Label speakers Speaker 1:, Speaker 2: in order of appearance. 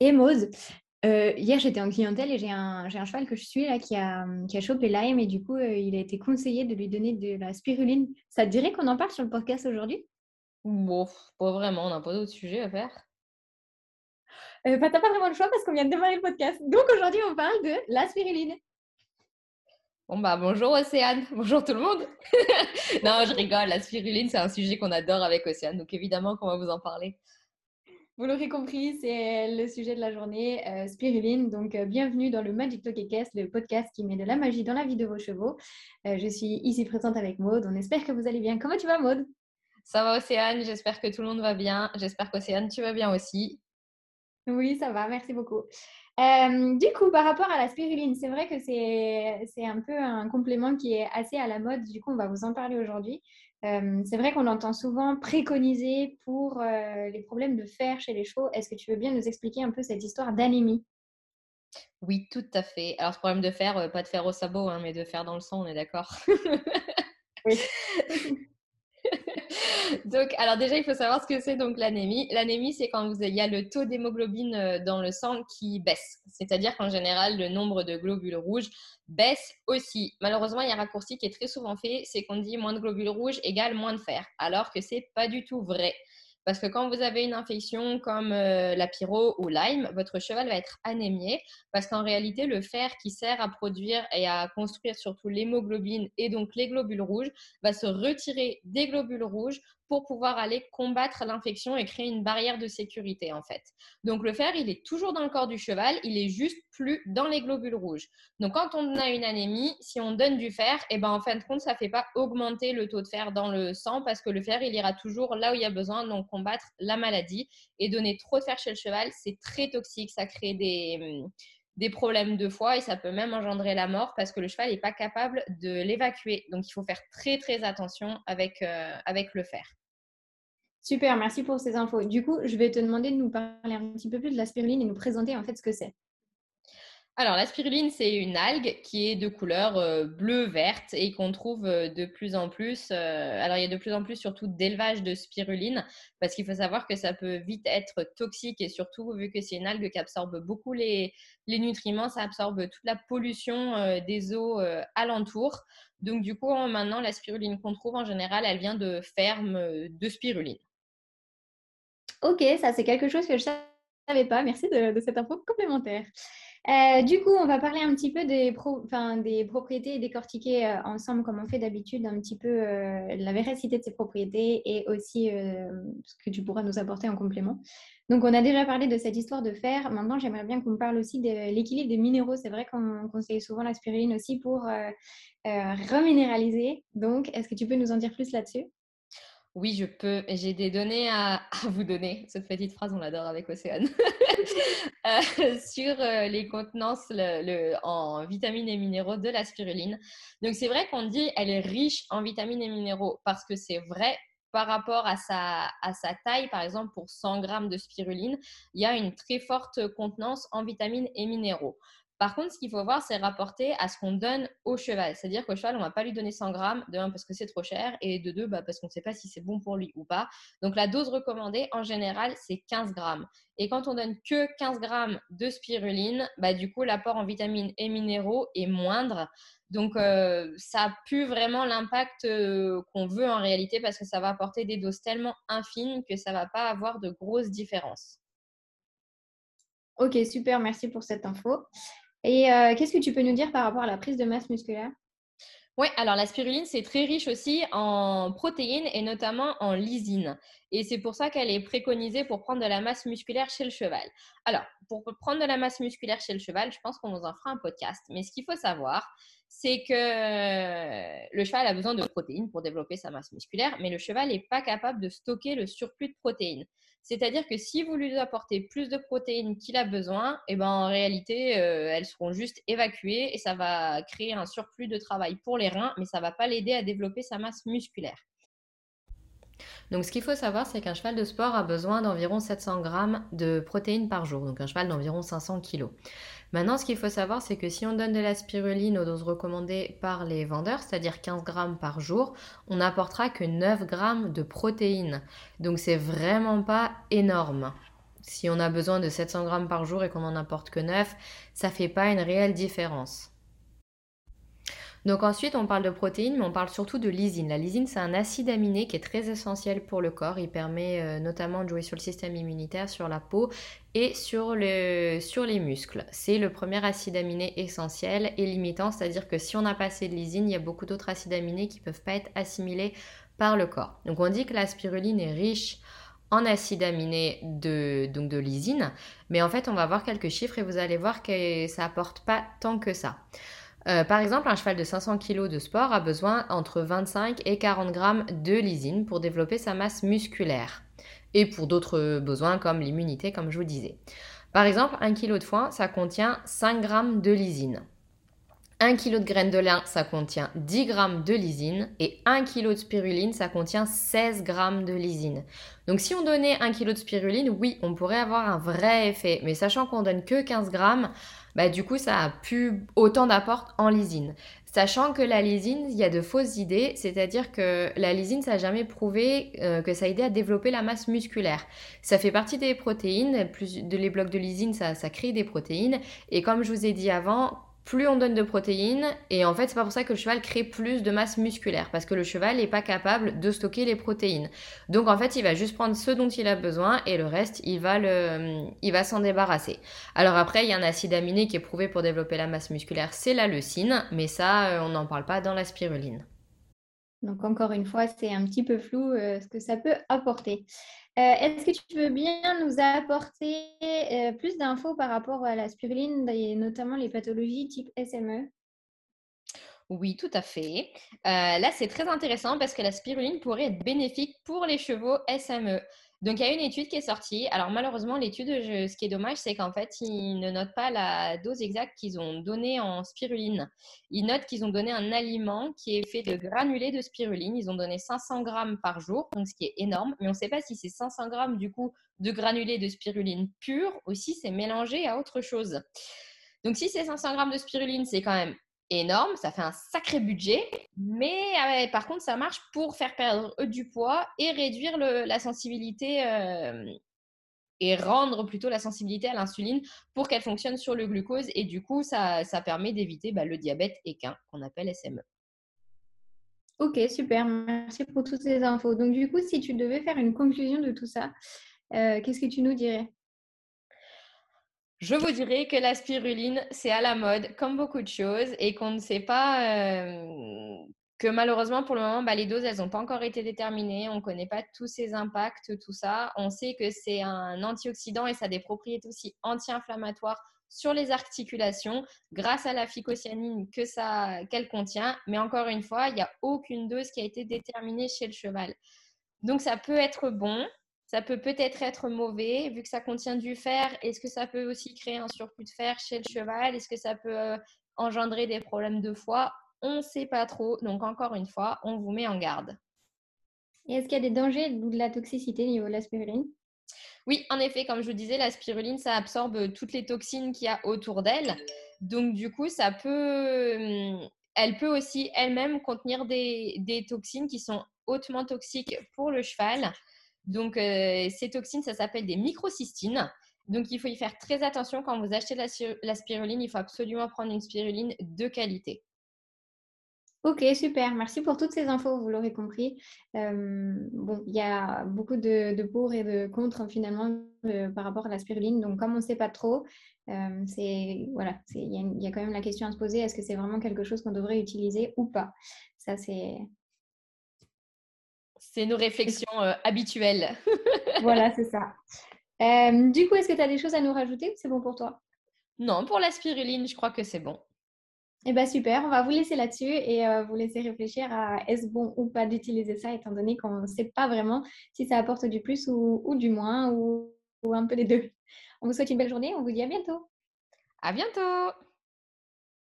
Speaker 1: Et Maude, euh, hier j'étais en clientèle et j'ai un, cheval que je suis là qui a, qui a chopé Lyme et du coup euh, il a été conseillé de lui donner de la spiruline. Ça te dirait qu'on en parle sur le podcast aujourd'hui?
Speaker 2: Bon, pas vraiment, on n'a pas d'autres sujets à faire.
Speaker 1: euh, bah, T'as pas vraiment le choix parce qu'on vient de démarrer le podcast. Donc aujourd'hui on parle de la spiruline.
Speaker 2: Bon bah bonjour Océane, bonjour tout le monde. non, je rigole, la spiruline c'est un sujet qu'on adore avec Océane, donc évidemment qu'on va vous en parler.
Speaker 1: Vous l'aurez compris, c'est le sujet de la journée, euh, spiruline. Donc, euh, bienvenue dans le Magic Talk le podcast qui met de la magie dans la vie de vos chevaux. Euh, je suis ici présente avec Maude. On espère que vous allez bien. Comment tu vas, Maude?
Speaker 2: Ça va Océane, j'espère que tout le monde va bien. J'espère qu'Océane, tu vas bien aussi.
Speaker 1: Oui, ça va, merci beaucoup. du coup, par rapport à la spiruline, c'est vrai que c'est un peu un complément qui est assez à la mode. Du coup, on va vous en parler aujourd'hui. Euh, c'est vrai qu'on l'entend souvent préconiser pour euh, les problèmes de fer chez les chevaux. Est-ce que tu veux bien nous expliquer un peu cette histoire d'anémie?
Speaker 2: Oui, tout à fait. Alors, ce problème de fer, euh, pas de fer au sabot, hein, mais de fer dans le sang, on est d'accord Oui. donc, alors déjà, il faut savoir ce que c'est donc l'anémie. L'anémie, c'est quand vous, il y a le taux d'hémoglobine euh, dans le sang qui baisse. C'est-à-dire qu'en général, le nombre de globules rouges baisse aussi. Malheureusement, il y a un raccourci qui est très souvent fait, c'est qu'on dit moins de globules rouges égale moins de fer, alors que c'est pas du tout vrai. Parce que quand vous avez une infection comme euh, la pyro ou Lyme, votre cheval va être anémié. Parce qu'en réalité, le fer qui sert à produire et à construire surtout l'hémoglobine et donc les globules rouges va se retirer des globules rouges pour pouvoir aller combattre l'infection et créer une barrière de sécurité en fait. Donc le fer, il est toujours dans le corps du cheval, il est juste plus dans les globules rouges. Donc quand on a une anémie, si on donne du fer, et eh ben en fin de compte, ça fait pas augmenter le taux de fer dans le sang parce que le fer, il ira toujours là où il y a besoin, donc combattre la maladie. Et donner trop de fer chez le cheval, c'est très toxique, ça crée des des problèmes de foie et ça peut même engendrer la mort parce que le cheval n'est pas capable de l'évacuer. Donc il faut faire très très attention avec, euh, avec le fer.
Speaker 1: Super, merci pour ces infos. Du coup, je vais te demander de nous parler un petit peu plus de la spiruline et nous présenter en fait ce que c'est.
Speaker 2: Alors, la spiruline, c'est une algue qui est de couleur euh, bleu-verte et qu'on trouve euh, de plus en plus. Euh, alors, il y a de plus en plus surtout d'élevage de spiruline parce qu'il faut savoir que ça peut vite être toxique et surtout, vu que c'est une algue qui absorbe beaucoup les, les nutriments, ça absorbe toute la pollution des eaux alentours. Donc, du coup, maintenant, la spiruline qu'on trouve en général, elle vient de fermes de spiruline.
Speaker 1: Ok, ça, c'est quelque chose que je ne savais pas. Merci de, de cette info complémentaire. Euh, du coup, on va parler un petit peu des, des propriétés et décortiquer euh, ensemble, comme on fait d'habitude, un petit peu euh, la véracité de ces propriétés et aussi ce que tu pourras nous apporter en complément. Donc, on a déjà parlé de cette histoire de fer. Maintenant, j'aimerais bien qu'on parle aussi de l'équilibre des minéraux. C'est vrai qu'on conseille souvent la spiruline aussi pour reminéraliser. Donc, est-ce que tu peux nous en dire plus là-dessus?
Speaker 2: Oui, je peux. J'ai des données à, vous donner. Cette petite phrase, on l'adore avec Océane. Euh, sur euh, les contenances en vitamines et minéraux de la spiruline. Donc, c'est vrai qu'on dit elle est riche en vitamines et minéraux parce que c'est vrai par rapport à sa, à sa taille, par exemple, pour 100 grammes de spiruline, il y a une très forte contenance en vitamines et minéraux. Par contre, ce qu'il faut voir, c'est rapporter à ce qu'on donne au cheval. C'est-à-dire qu'au cheval, on ne va pas lui donner 100 grammes, de un, parce que c'est trop cher, et de deux, bah, parce qu'on ne sait pas si c'est bon pour lui ou pas. Donc, la dose recommandée, en général, c'est 15 grammes. Et quand on donne que 15 grammes de spiruline, bah, du coup, l'apport en vitamines et minéraux est moindre. Donc, euh, ça a plus vraiment l'impact euh, qu'on veut en réalité, parce que ça va apporter des doses tellement infimes que ça ne va pas avoir de grosses différences.
Speaker 1: Ok, super, merci pour cette info. Et euh, qu'est-ce que tu peux nous dire par rapport à la prise de masse musculaire?
Speaker 2: Oui, alors la spiruline, c'est très riche aussi en protéines et notamment en lysine. Et c'est pour ça qu'elle est préconisée pour prendre de la masse musculaire chez le cheval. Alors, pour prendre de la masse musculaire chez le cheval, je pense qu'on vous en fera un podcast. Mais ce qu'il faut savoir, c'est que le cheval a besoin de protéines pour développer sa masse musculaire, mais le cheval n'est pas capable de stocker le surplus de protéines. C'est-à-dire que si vous lui apportez plus de protéines qu'il a besoin, eh ben, en réalité, euh, elles seront juste évacuées et ça va créer un surplus de travail pour les reins, mais ça ne va pas l'aider à développer sa masse musculaire. Donc, ce qu'il faut savoir, c'est qu'un cheval de sport a besoin d'environ 700 grammes de protéines par jour, donc un cheval d'environ 500 kg. Maintenant, ce qu'il faut savoir, c'est que si on donne de la spiruline aux doses recommandées par les vendeurs, c'est-à-dire 15 grammes par jour, on n'apportera que 9 grammes de protéines. Donc, c'est vraiment pas énorme. Si on a besoin de 700 grammes par jour et qu'on n'en apporte que 9, ça fait pas une réelle différence. Donc ensuite, on parle de protéines, mais on parle surtout de lysine. La lysine, c'est un acide aminé qui est très essentiel pour le corps. Il permet euh, notamment de jouer sur le système immunitaire, sur la peau et sur, les muscles. C'est le premier acide aminé essentiel et limitant, c'est-à-dire que si on n'a pas assez de lysine, il y a beaucoup d'autres acides aminés qui ne peuvent pas être assimilés par le corps. Donc on dit que la spiruline est riche en acide aminé de, donc de lysine, mais en fait on va voir quelques chiffres et vous allez voir que ça apporte pas tant que ça. Euh, par exemple, un cheval de 500 kg de sport a besoin entre 25 et 40 grammes de lysine pour développer sa masse musculaire et pour d'autres besoins comme l'immunité, comme je vous disais. Par exemple, un kg de foin, ça contient 5 grammes de lysine. 1 kg de graines de lin, ça contient 10 g de lysine et 1 kg de spiruline, ça contient 16 g de lysine. Donc si on donnait 1 kg de spiruline, oui, on pourrait avoir un vrai effet, mais sachant qu'on donne que 15 grammes, bah, du coup, ça a plus autant d'apport en lysine. Sachant que la lysine, il y a de fausses idées, c'est-à-dire que la lysine, ça n'a jamais prouvé euh, que ça aidait à développer la masse musculaire. Ça fait partie des protéines, plus de les blocs de lysine, ça crée des protéines. Et comme je vous ai dit avant, plus on donne de protéines. Et en fait, c'est pas pour ça que le cheval crée plus de masse musculaire, parce que le cheval n'est pas capable de stocker les protéines. Donc en fait, il va juste prendre ce dont il a besoin et le reste, il va le, s'en débarrasser. Alors après, il y a un acide aminé qui est prouvé pour développer la masse musculaire, c'est la leucine, mais ça, euh, on n'en parle pas dans la spiruline.
Speaker 1: Donc encore une fois, c'est un petit peu flou euh, ce que ça peut apporter. Euh, est-ce que tu veux bien nous apporter euh, plus d'infos par rapport à la spiruline et notamment les pathologies type SME
Speaker 2: oui, tout à fait. là, c'est très intéressant parce que la spiruline pourrait être bénéfique pour les chevaux SME. Donc, il y a une étude qui est sortie. Alors, malheureusement, l'étude, ce qui est dommage, c'est qu'en fait, ils ne notent pas la dose exacte qu'ils ont donnée en spiruline. Ils notent qu'ils ont donné un aliment qui est fait de granulés de spiruline. Ils ont donné 500 grammes par jour, donc ce qui est énorme. Mais on ne sait pas si c'est 500 grammes, du coup, de granulés de spiruline pure ou si c'est mélangé à autre chose. Donc, si c'est 500 grammes de spiruline, c'est quand même énorme, ça fait un sacré budget, mais ah par contre, ça marche pour faire perdre du poids et réduire la sensibilité euh, et rendre plutôt la sensibilité à l'insuline pour qu'elle fonctionne sur le glucose et du coup, ça, permet d'éviter bah, le diabète équin qu'on appelle SME.
Speaker 1: Ok, super, merci pour toutes ces infos. Donc du coup, si tu devais faire une conclusion de tout ça, euh, qu'est-ce que tu nous dirais?
Speaker 2: Je vous dirais que la spiruline, c'est à la mode, comme beaucoup de choses, et qu'on ne sait pas euh, que malheureusement, pour le moment, bah, les doses, elles n'ont pas encore été déterminées. On ne connaît pas tous ses impacts, tout ça. On sait que c'est un antioxydant et ça a des propriétés aussi anti-inflammatoires sur les articulations grâce à la phycocyanine que ça qu'elle contient. Mais encore une fois, il n'y a aucune dose qui a été déterminée chez le cheval. Donc ça peut être bon, ça peut peut-être être mauvais vu que ça contient du fer. Est-ce que ça peut aussi créer un surplus de fer chez le cheval? Est-ce que ça peut euh, engendrer des problèmes de foie? On ne sait pas trop. Donc encore une fois, on vous met en garde.
Speaker 1: Et est-ce qu'il y a des dangers ou de la toxicité niveau de la spiruline?
Speaker 2: Oui, en effet, comme je vous disais, la spiruline, ça absorbe toutes les toxines qu'il y a autour d'elle. Donc du coup, ça peut, hum, elle peut aussi elle-même contenir des, des toxines qui sont hautement toxiques pour le cheval. Donc, euh, ces toxines, ça s'appelle des microcystines. Donc, il faut y faire très attention quand vous achetez la, spiruline. Il faut absolument prendre une spiruline de qualité.
Speaker 1: Ok, super. Merci pour toutes ces infos, vous l'aurez compris. Euh, bon, il y a beaucoup de, pour et de contre finalement euh, par rapport à la spiruline. Donc, comme on ne sait pas trop, voilà, il y, a quand même la question à se poser est-ce que c'est vraiment quelque chose qu'on devrait utiliser ou pas? Ça, c'est
Speaker 2: c'est nos réflexions euh, habituelles.
Speaker 1: voilà, c'est ça. Euh, du coup, est-ce que tu as des choses à nous rajouter ou c'est bon pour toi?
Speaker 2: Non, pour la spiruline, je crois que c'est bon.
Speaker 1: Eh bien, super, on va vous laisser là-dessus et euh, vous laisser réfléchir à est-ce bon ou pas d'utiliser ça, étant donné qu'on ne sait pas vraiment si ça apporte du plus ou, du moins, ou, ou un peu des deux. On vous souhaite une belle journée, on vous dit à bientôt.
Speaker 2: À bientôt